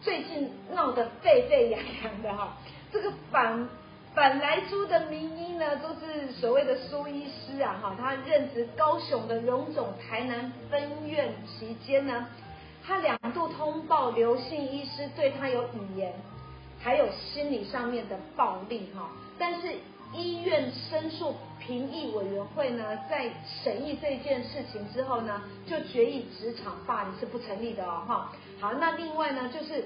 最近闹得沸沸扬扬的哈，这个反反莱猪的名医呢，都是所谓的苏医师啊哈，他任职高雄的荣总台南分院期间呢，他两度通报刘姓医师对他有语言，还有心理上面的暴力哈，但是医院申诉评议委员会呢，在审议这件事情之后呢，就决议职场霸凌是不成立的哦哈。好，那另外呢，就是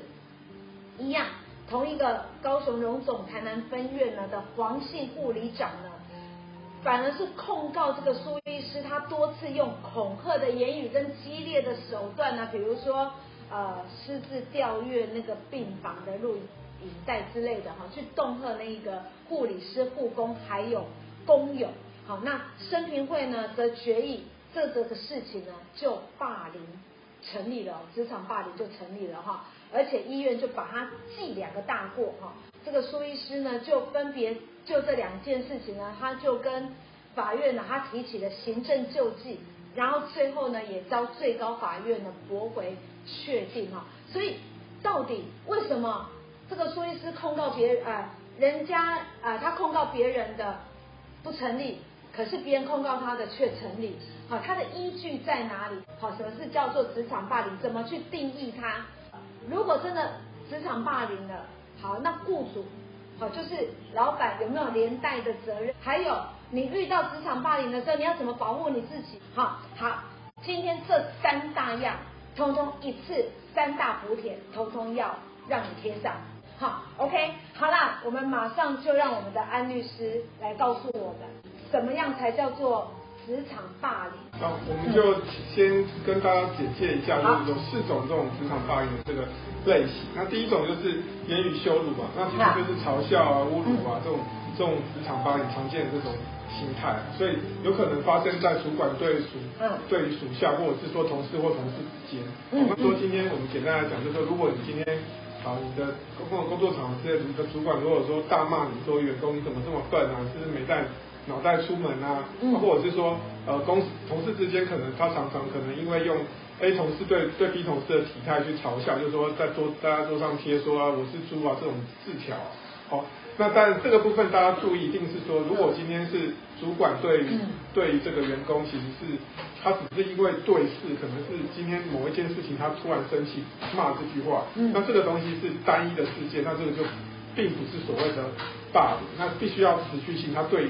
一样，同一个高雄荣总台南分院呢的黄姓护理长呢，反而是控告这个苏医师，他多次用恐吓的言语跟激烈的手段呢，比如说呃私自调阅那个病房的录影带之类的哈，去恫吓那一个护理师、护工还有工友。好，那生平会呢则决议这个的事情呢就霸凌成立了，职场霸凌就成立了哈，而且医院就把他记两个大过哈。这个苏医师呢就分别就这两件事情呢，他就跟法院呢他提起了行政救济，然后最后呢也遭最高法院呢驳回确定哈。所以到底为什么？这个苏医师控告别人，呃，人家啊、他控告别人的不成立，可是别人控告他的却成立，好，他的依据在哪里？好，什么是叫做职场霸凌？怎么去定义它？如果真的职场霸凌了，好，那雇主，好，就是老板有没有连带的责任？还有，你遇到职场霸凌的时候，你要怎么保护你自己？好，好，今天这三大样，通通一次三大补贴，通通要让你贴上。好，OK，好啦，我们马上就让我们的安律师来告诉我们，怎么样才叫做职场霸凌？好，我们就先跟大家简介一下，就是有四种这种职场霸凌的这个类型。那第一种就是言语羞辱嘛，那其实就是嘲笑啊、侮辱啊这种这种职场霸凌常见的这种心态，所以有可能发生在主管对属对于属下，或者是说同事或同事之间。我们说今天我们简单来讲，就是说如果你今天好，你的工作工作场合之类，你的主管如果说大骂你说员工你怎么这么笨啊，是不是没带脑袋出门啊？嗯、或者是说呃公同事之间可能他常常可能因为用 A 同事对对 B 同事的体态去嘲笑，就是说在桌大家桌上贴说啊我是猪啊这种字条，好。那但，这个部分大家注意，一定是说，如果今天是主管对于对于这个员工，其实是他只是因为对事，可能是今天某一件事情他突然生气骂这句话，那这个东西是单一的事件，那这个就并不是所谓的霸凌，那必须要持续性，他对于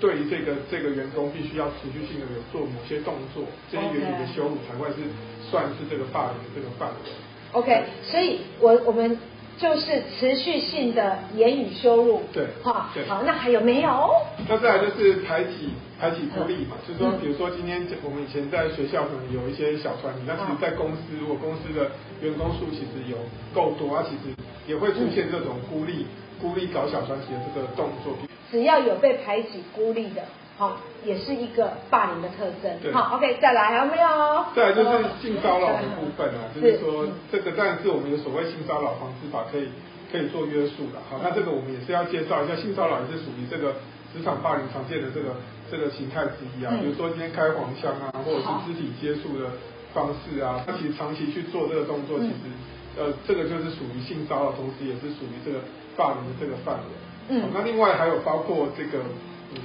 对于这个这个员工必须要持续性的有做某些动作，这些言语的羞辱才会是算是这个霸凌的这个范围。OK，所以我我们。就是持续性的言语羞辱，对，哈，好，那还有没有？那再来就是排挤、排挤孤立嘛，嗯、就是说，比如说今天我们以前在学校可能有一些小团体，那其实在公司，如果公司的员工数其实有够多，啊，其实也会出现这种孤立、孤立搞小团体的这个动作。只要有被排挤、孤立的。好，也是一个霸凌的特征。对，好，OK，再来还有没有？再来就是性骚扰的部分啊，就是说这个当然是我们有所谓性骚扰防治法可以可以做约束的。好，那这个我们也是要介绍一下，性骚扰也是属于这个职场霸凌常见的这个这个形态之一啊。比如说今天开黄腔啊，或者是肢体接触的方式啊，那其实长期去做这个动作，其实呃这个就是属于性骚扰，同时也是属于这个霸凌的这个范围。嗯，那另外还有包括这个。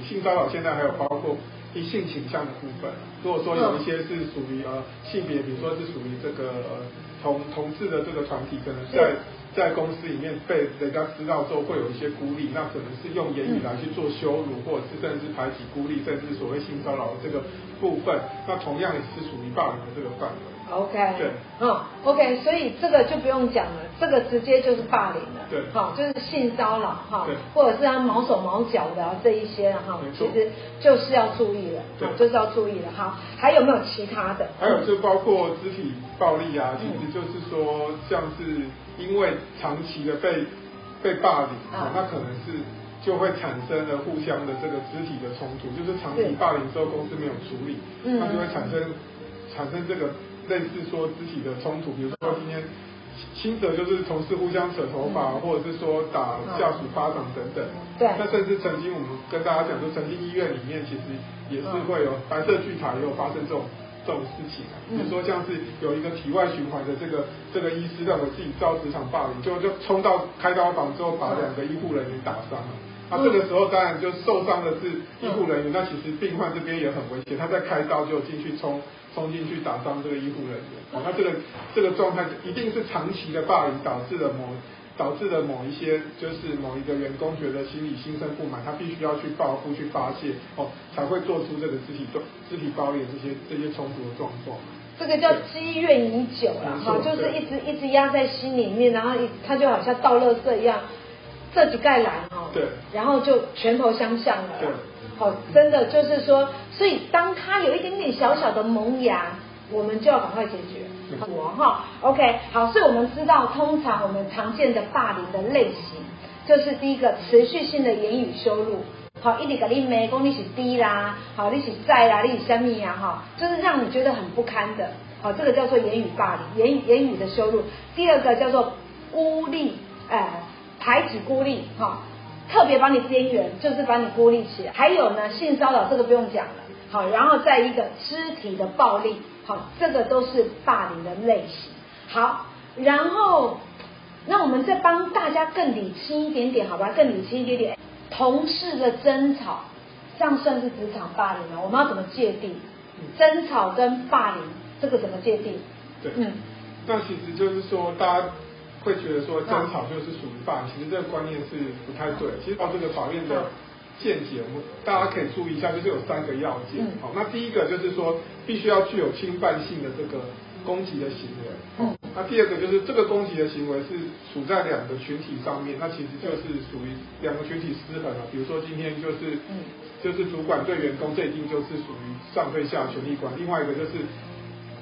性骚扰现在还有包括一性倾向的部分。如果说有一些是属于呃性别，比如说是属于这个同同志的这个团体，可能在在公司里面被人家知道之后，会有一些孤立，那可能是用言语来去做羞辱，或者是甚至排挤孤立，甚至所谓性骚扰的这个部分，那同样也是属于霸凌的这个范围。OK，对，嗯，OK，所以这个就不用讲了，这个直接就是霸凌了，对，好，就是性骚扰哈，对，或者是他毛手毛脚的这一些哈，其实就是要注意了，对，就是要注意了，哈，还有没有其他的？还有就包括肢体暴力啊，其实就是说像是因为长期的被被霸凌啊，那可能是就会产生了互相的这个肢体的冲突，就是长期霸凌之后公司没有处理，嗯。那就会产生产生这个。类似说肢体的冲突，比如说今天轻则就是同事互相扯头发，或者是说打下属巴掌等等。对。那甚至曾经我们跟大家讲，说曾经医院里面其实也是会有白色巨塔，也有发生这种这种事情啊，比如说像是有一个体外循环的这个这个医师认为自己遭职场霸凌，就就冲到开刀房之后把两个医护人员打伤了。那这个时候当然就受伤的是医护人员，那其实病患这边也很危险，他在开刀就进去冲冲进去打伤这个医护人员。哦，那这个这个状态一定是长期的霸凌导致了某。导致了某一些，就是某一个员工觉得心里心生不满，他必须要去报复、去发泄，哦，才会做出这个肢体肢体暴力这些这些冲突的状况。这个叫积怨已久了，哈，就是一直一直压在心里面，然后一他就好像倒垃圾一样，这几盖来哈，对，然后就拳头相向了，对，好，真的就是说，所以当他有一点点小小的萌芽，我们就要赶快解决。我哈，OK，好，所以我们知道，通常我们常见的霸凌的类型，就是第一个持续性的言语羞辱，好，一直给你骂，说你是低啦，好，你是在啦，你是什么呀，哈，就是让你觉得很不堪的，好，这个叫做言语霸凌，言言语的羞辱。第二个叫做孤立，呃，排挤孤立，哈，特别把你边缘，就是把你孤立起来。还有呢，性骚扰这个不用讲了，好，然后再一个肢体的暴力。好，这个都是霸凌的类型。好，然后那我们再帮大家更理清一点点，好吧？更理清一点点。同事的争吵，这样算是职场霸凌吗？我们要怎么界定？争吵跟霸凌，这个怎么界定？对，嗯，那其实就是说，大家会觉得说争吵就是属于霸凌，其实这个观念是不太对。其实到这个法院的。见解，我们大家可以注意一下，就是有三个要件。好，那第一个就是说，必须要具有侵犯性的这个攻击的行为。嗯。那第二个就是这个攻击的行为是处在两个群体上面，那其实就是属于两个群体失衡了。比如说今天就是，嗯，就是主管对员工，这一定就是属于上对下权力观。另外一个就是，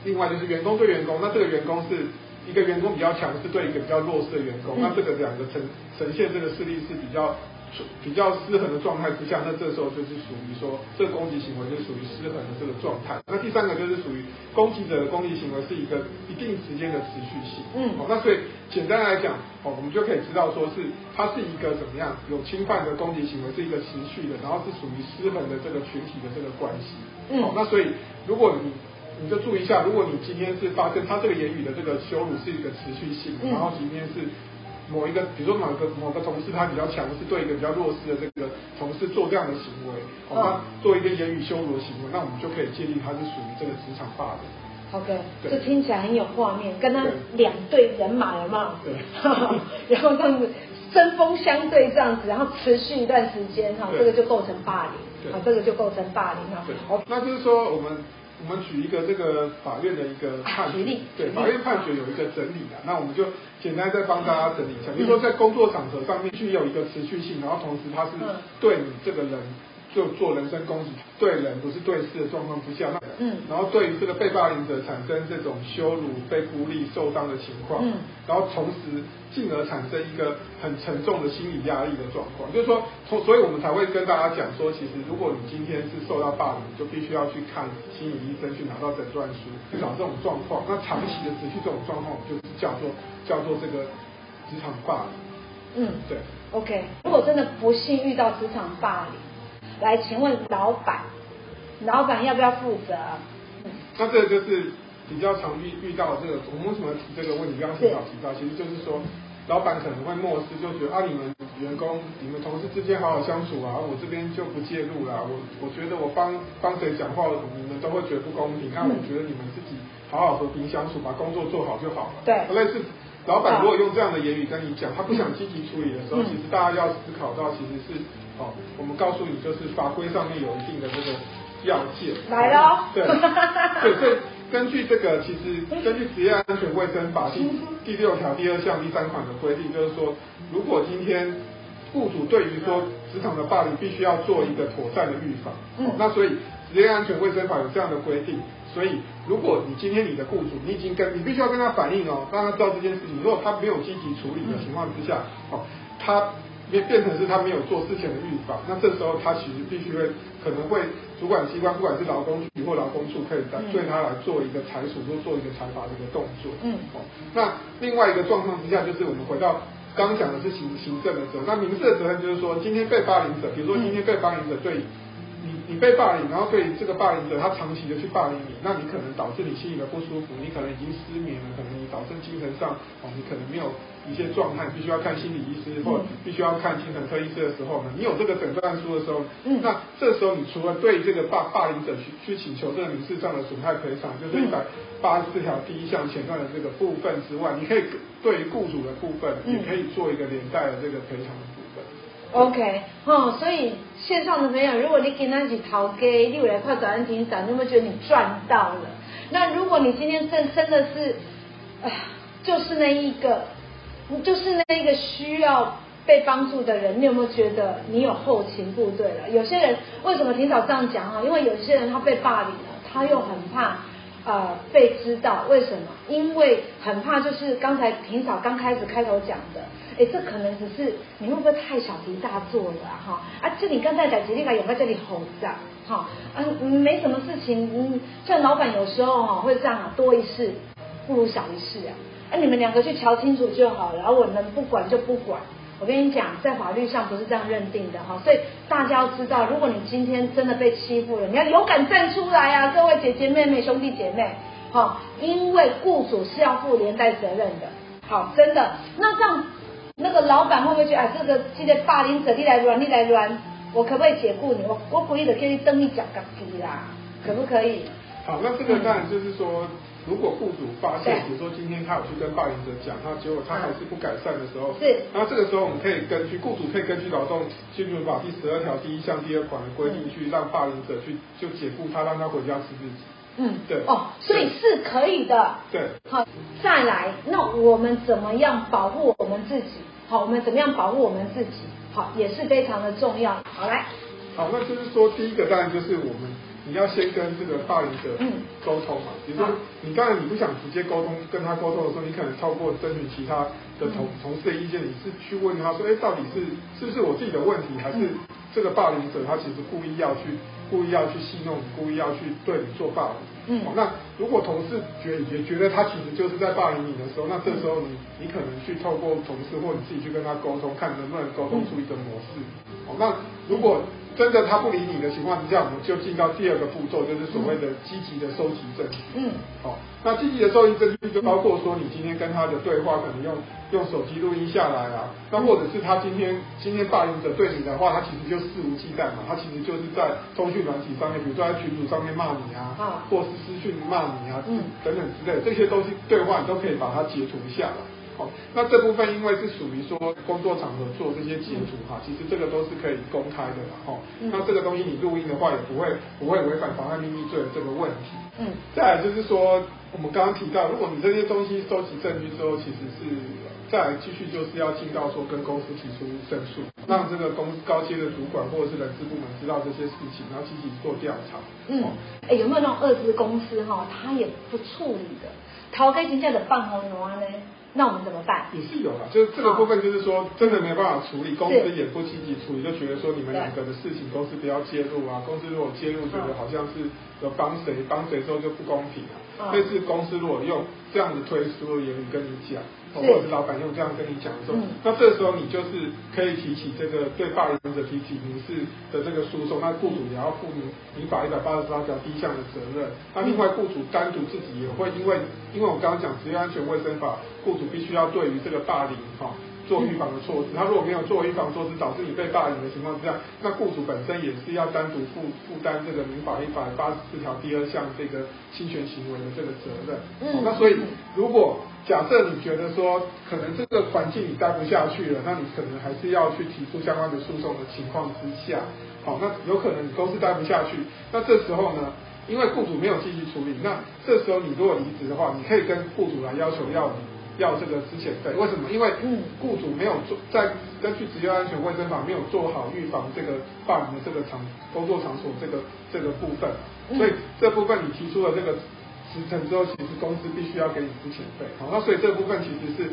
另外就是员工对员工，那这个员工是一个员工比较强势对一个比较弱势的员工，那这个两个呈呈现这个势力是比较。比较失衡的状态之下，那这时候就是属于说，这个攻击行为就是属于失衡的这个状态。那第三个就是属于攻击者的攻击行为是一个一定时间的持续性。嗯，好，那所以简单来讲，哦，我们就可以知道说是它是一个怎么样有侵犯的攻击行为，是一个持续的，然后是属于失衡的这个群体的这个关系。嗯，好，那所以如果你你就注意一下，如果你今天是发生他这个言语的这个羞辱是一个持续性，然后今天是。某一个，比如说某个某个同事，他比较强势，对一个比较弱势的这个同事做这样的行为，好、哦，那做一个言语羞辱的行为，那我们就可以界定他是属于这个职场霸凌。OK，这听起来很有画面，跟他两队人马了嘛，对，然后这样子针锋相对这样子，然后持续一段时间哈，这个就构成霸凌，好，这个就构成霸凌哈。对，好，那就是说我们。我们举一个这个法院的一个判决，对，法院判决有一个整理的，那我们就简单再帮大家整理一下。比如说在工作场合上面具有一个持续性，然后同时它是对你这个人。就做人身攻击，对人不是对事的状况之下，那嗯，然后对于这个被霸凌者产生这种羞辱、被孤立、受伤的情况，嗯，然后同时进而产生一个很沉重的心理压力的状况，就是说，从所以我们才会跟大家讲说，其实如果你今天是受到霸凌，就必须要去看心理医生，去拿到诊断书，去找这种状况。那长期的持续这种状况，我们就是叫做叫做这个职场霸凌。嗯，对。OK，如果真的不幸遇到职场霸凌。来，请问老板，老板要不要负责？那这个就是比较常遇遇到的这个，我们为什么提这个问题？刚刚提到提到，其实就是说，老板可能会漠视，就觉得啊，你们员工、你们同事之间好好相处啊，我这边就不介入了。我我觉得我帮帮谁讲话，你们都会觉得不公平。那我觉得你们自己好好和平相处，把工作做好就好了。对，类似老板如果用这样的言语跟你讲，他不想积极处理的时候，其实大家要思考到，其实是。好，我们告诉你，就是法规上面有一定的这个要件。来了。对，对，所以根据这个，其实根据职业安全卫生法第第六条第二项第三款的规定，就是说，如果今天雇主对于说职场的霸凌，必须要做一个妥善的预防。嗯。那所以职业安全卫生法有这样的规定，所以如果你今天你的雇主，你已经跟你必须要跟他反映哦，让他知道这件事情。如果他没有积极处理的情况之下，哦，他。变变成是他没有做事前的预防，那这时候他其实必须会可能会主管机关，不管是劳工局或劳工处，可以来对他来做一个裁处或做一个裁罚的一个动作。嗯，哦，那另外一个状况之下，就是我们回到刚刚讲的是行行政的责任，那民事的责任就是说，今天被霸凌者，比如说今天被霸凌者对你你被霸凌，然后对这个霸凌者他长期的去霸凌你，那你可能导致你心里的不舒服，你可能已经失眠了，可能你导致精神上哦，你可能没有一些状态，必须要看心理医师或必须要看精神科医师的时候呢，你有这个诊断书的时候，嗯，那这时候你除了对这个霸霸凌者去去请求这个民事上的损害赔偿，就是一百八十四条第一项前段的这个部分之外，你可以对于雇主的部分，也可以做一个连带的这个赔偿。OK，哦，所以线上的朋友，如果你跟他一起逃给，你有来快转安庭长，你有没有觉得你赚到了？那如果你今天真真的是，啊，就是那一个，就是那一个需要被帮助的人，你有没有觉得你有后勤部队了？有些人为什么庭长这样讲哈？因为有些人他被霸凌了，他又很怕。呃，被知道为什么？因为很怕，就是刚才庭嫂刚开始开头讲的，哎，这可能只是你会不会太小题大做了哈？啊，这里刚才在吉利卡有没有这里吼着？哈，啊，没什么事情，嗯，像老板有时候哈会这样啊，多一事不如少一事啊，啊，你们两个去瞧清楚就好了，而我能不管就不管。我跟你讲，在法律上不是这样认定的哈，所以大家要知道，如果你今天真的被欺负了，你要勇敢站出来啊，各位姐姐妹妹、兄弟姐妹，好，因为雇主是要负连带责任的，好，真的。那这样，那个老板会不会觉得，哎，这个现在霸凌者你来乱，你来乱，我可不可以解雇你？我我故意的，可以蹬一脚嘎皮啦，可不可以？好，那这个当然就是说。如果雇主发现，比如说今天他有去跟霸凌者讲，那结果他还是不改善的时候，是，那这个时候我们可以根据雇主可以根据劳动基准法第十二条第一项第二款的规定，去让霸凌者去就解雇他，让他回家吃自己。嗯，对。哦，所以是可以的。对。好，再来，那我们怎么样保护我们自己？好，我们怎么样保护我们自己？好，也是非常的重要。好，来。好，那就是说，第一个当然就是我们。你要先跟这个霸凌者沟通嘛，比如说你当然你不想直接沟通跟他沟通的时候，你可能透过征询其他的同同事的意见，你是去问他说，哎，到底是是不是我自己的问题，还是这个霸凌者他其实故意要去故意要去戏弄你，故意要去对你做霸凌。嗯，那如果同事觉也觉得他其实就是在霸凌你的时候，那这时候你你可能去透过同事或你自己去跟他沟通，看能不能沟通出一个模式。哦，那如果。真的他不理你的情况之下，我们就进到第二个步骤，就是所谓的积极的收集证据。嗯，好，那积极的收集证据就包括说，你今天跟他的对话，可能用用手机录音下来啊，那或者是他今天今天霸凌者对你的话，他其实就肆无忌惮嘛，他其实就是在通讯软体上面，比如说在群组上面骂你啊，啊，或是私讯骂你啊，嗯，等等之类的这些东西对话，你都可以把它截图下来。好，那这部分因为是属于说工作场合做这些截图哈，其实这个都是可以公开的啦。哈，那这个东西你录音的话也不会不会违反妨害秘密罪的这个问题。嗯，再来就是说我们刚刚提到，如果你这些东西收集证据之后，其实是再来继续就是要进到说跟公司提出申诉，让这个公司高阶的主管或者是人事部门知道这些事情，然后积极做调查。嗯，哎，有没有那种二资公司哈，他也不处理的，逃开人家的办红楼呢？那我们怎么办？也是有啦，就是这个部分，就是说真的没有办法处理，公司也不积极处理，就觉得说你们两个的事情公司不要介入啊。公司如果介入，觉得好像是有帮谁帮谁之后就不公平啊。但是公司如果用这样子推出的言语跟你讲。或者是老板用这样跟你讲的时候，嗯、那这时候你就是可以提起这个对霸凌者提起民事的这个诉讼，那雇主也要负民民法一百八十八条第一项的责任。那另外雇主单独自己也会因为，因为我刚刚讲职业安全卫生法，雇主必须要对于这个霸凌哈。做预防的措施，他如果没有做预防措施，导致你被霸凌的情况之下，那雇主本身也是要单独负负担这个民法一百八十四条第二项这个侵权行为的这个责任。嗯，那所以如果假设你觉得说可能这个环境你待不下去了，那你可能还是要去提出相关的诉讼的情况之下，好，那有可能你公司待不下去，那这时候呢，因为雇主没有积极处理，那这时候你如果离职的话，你可以跟雇主来要求要你。要这个资遣费，为什么？因为雇主没有做，在根据职业安全卫生法没有做好预防这个霸凌的这个场工作场所这个这个部分，所以这部分你提出了这个辞呈之后，其实公司必须要给你资遣费。好，那所以这部分其实是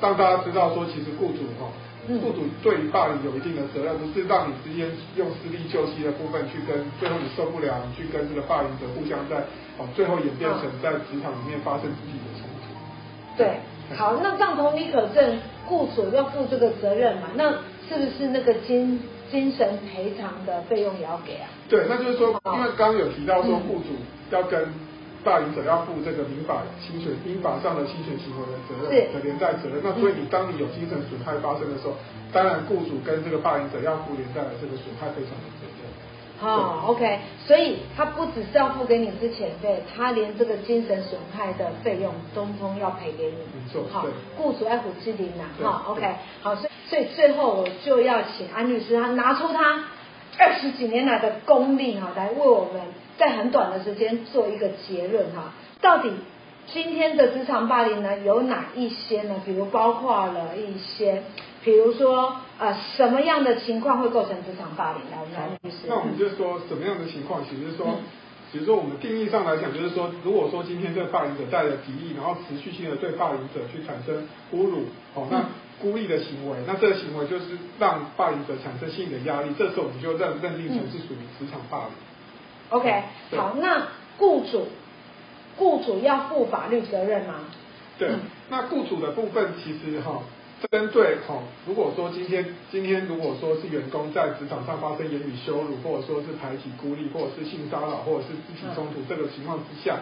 让大家知道说，其实雇主哈，雇主对于霸凌有一定的责任，不是让你直接用私利救济的部分去跟，最后你受不了，你去跟这个霸凌者互相在哦，最后演变成在职场里面发生肢体的冲突。对。好，那这样同理可证，雇主要负这个责任嘛？那是不是那个精精神赔偿的费用也要给啊。对，那就是说，因为刚刚有提到说，雇主要跟霸凌者要负这个民法侵权、民法上的侵权行为的责任的连带责任。那所以你当你有精神损害发生的时候，当然雇主跟这个霸凌者要负连带的这个损害赔偿的责任。好、oh, OK，所以他不只是要付给你之前费，他连这个精神损害的费用，通通要赔给你。没错，好，雇主爱虎之灵呐，哈，OK，好，所以所以最后我就要请安律师，他拿出他二十几年来的功力哈，来为我们在很短的时间做一个结论哈，到底今天的职场霸凌呢有哪一些呢？比如包括了一些。比如说，呃，什么样的情况会构成职场霸凌？来，我们来律师。那我们就说什么样的情况，其实是说，比如说我们定义上来讲，就是说，如果说今天这个霸凌者带着敌意，然后持续性的对霸凌者去产生侮辱，哦，那孤立的行为，那这个行为就是让霸凌者产生心理的压力，这时候我们就认认定成是属于职场霸凌。OK，好，那雇主，雇主要负法律责任吗？对，那雇主的部分其实哈。针对哈，如果说今天今天如果说是员工在职场上发生言语羞辱，或者说是排挤、孤立，或者是性骚扰，或者是肢体冲突这个情况之下，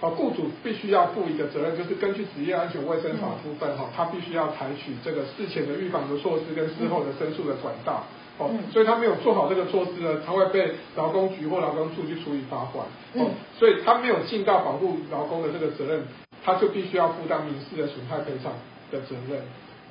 啊，雇主必须要负一个责任，就是根据职业安全卫生法部分哈，他必须要采取这个事前的预防的措施跟事后的申诉的管道，哦，所以他没有做好这个措施呢，他会被劳工局或劳工处去处理罚款，哦，所以他没有尽到保护劳工的这个责任，他就必须要负担民事的损害赔偿的责任。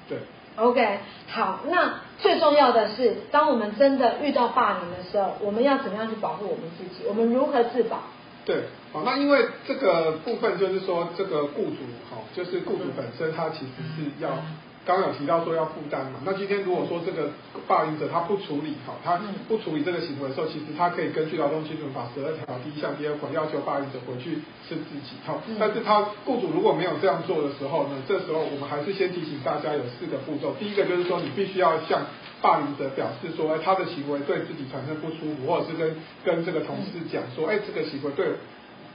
对，OK，好，那最重要的是，当我们真的遇到霸凌的时候，我们要怎么样去保护我们自己？我们如何自保？对，好，那因为这个部分就是说，这个雇主，好，就是雇主本身他其实是要。刚刚有提到说要负担嘛，那今天如果说这个霸凌者他不处理好，他不处理这个行为的时候，其实他可以根据劳动基准法十二条第一项第二款要求霸凌者回去吃自己。好，但是他雇主如果没有这样做的时候呢，这时候我们还是先提醒大家有四个步骤。第一个就是说，你必须要向霸凌者表示说，哎，他的行为对自己产生不舒服，或者是跟跟这个同事讲说，哎，这个行为对，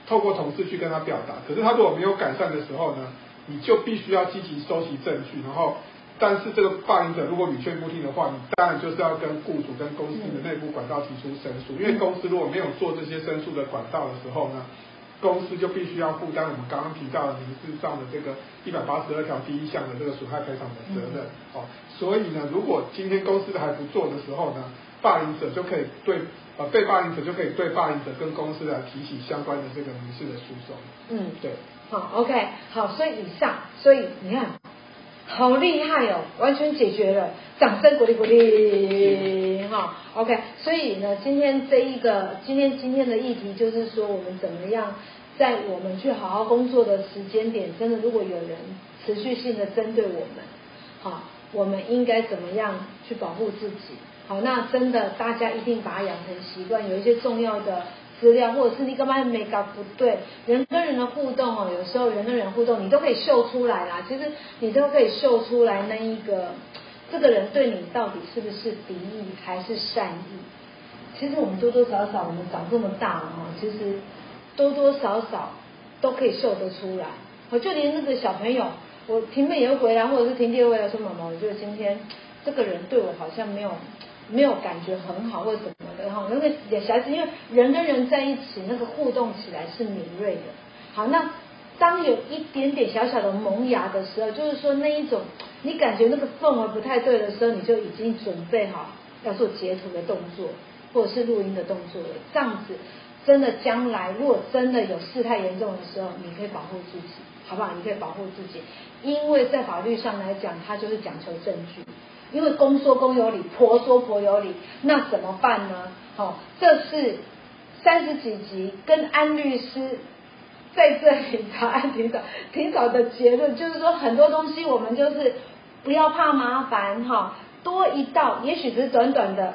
透过同事去跟他表达。可是他如果没有改善的时候呢？你就必须要积极收集证据，然后，但是这个霸凌者如果屡劝不听的话，你当然就是要跟雇主跟公司的内部管道提出申诉，因为公司如果没有做这些申诉的管道的时候呢，公司就必须要负担我们刚刚提到的民事上的这个一百八十二条第一项的这个损害赔偿的责任。哦，所以呢，如果今天公司还不做的时候呢，霸凌者就可以对呃被霸凌者就可以对霸凌者跟公司来提起相关的这个民事的诉讼。嗯，对。好，OK，好，所以以上，所以你看，好厉害哦，完全解决了，掌声鼓励鼓励，哈，OK，所以呢，今天这一个，今天今天的议题就是说，我们怎么样在我们去好好工作的时间点，真的如果有人持续性的针对我们，好，我们应该怎么样去保护自己？好，那真的大家一定把它养成习惯，有一些重要的。资料，或者是你干嘛没搞不对，人跟人的互动哦，有时候人跟人互动，你都可以秀出来啦。其实你都可以秀出来那一个，这个人对你到底是不是敌意还是善意？其实我们多多少少，我们长这么大了哈，其实多多少少都可以秀得出来。我就连那个小朋友，我婷妹也会回来，或者是婷姐会回来说，妈妈，我觉得今天这个人对我好像没有。没有感觉很好或者什么的哈，那个小孩子因为人跟人在一起，那个互动起来是敏锐的。好，那当有一点点小小的萌芽的时候，就是说那一种你感觉那个氛围不太对的时候，你就已经准备好要做截图的动作或者是录音的动作了。这样子真的将来如果真的有事态严重的时候，你可以保护自己，好不好？你可以保护自己，因为在法律上来讲，它就是讲求证据。因为公说公有理，婆说婆有理，那怎么办呢？好、哦，这是三十几集跟安律师在这里答案挺早庭早的结论，就是说很多东西我们就是不要怕麻烦哈、哦，多一道，也许只是短短的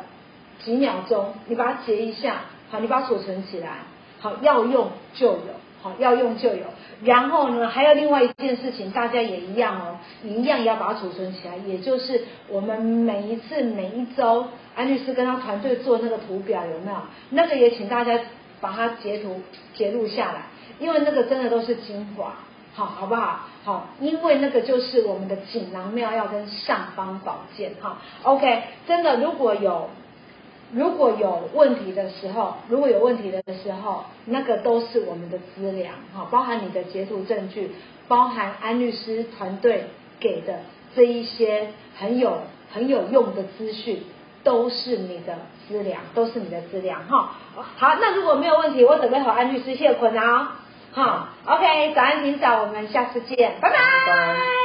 几秒钟，你把它截一下，好，你把它储存起来，好，要用就有。要用就有，然后呢，还有另外一件事情，大家也一样哦，你一样也要把它储存起来，也就是我们每一次每一周，安律师跟他团队做那个图表有没有？那个也请大家把它截图截录下来，因为那个真的都是精华，好，好不好？好，因为那个就是我们的锦囊妙药跟尚方宝剑，哈，OK，真的如果有如果有问题的时候，如果有问题的时候，那个都是我们的资料哈，包含你的截图证据，包含安律师团队给的这一些很有很有用的资讯，都是你的资料，都是你的资料哈。好，那如果没有问题，我准备好安律师谢坤啊。好，OK，早安霆早，我们下次见，拜拜。拜拜。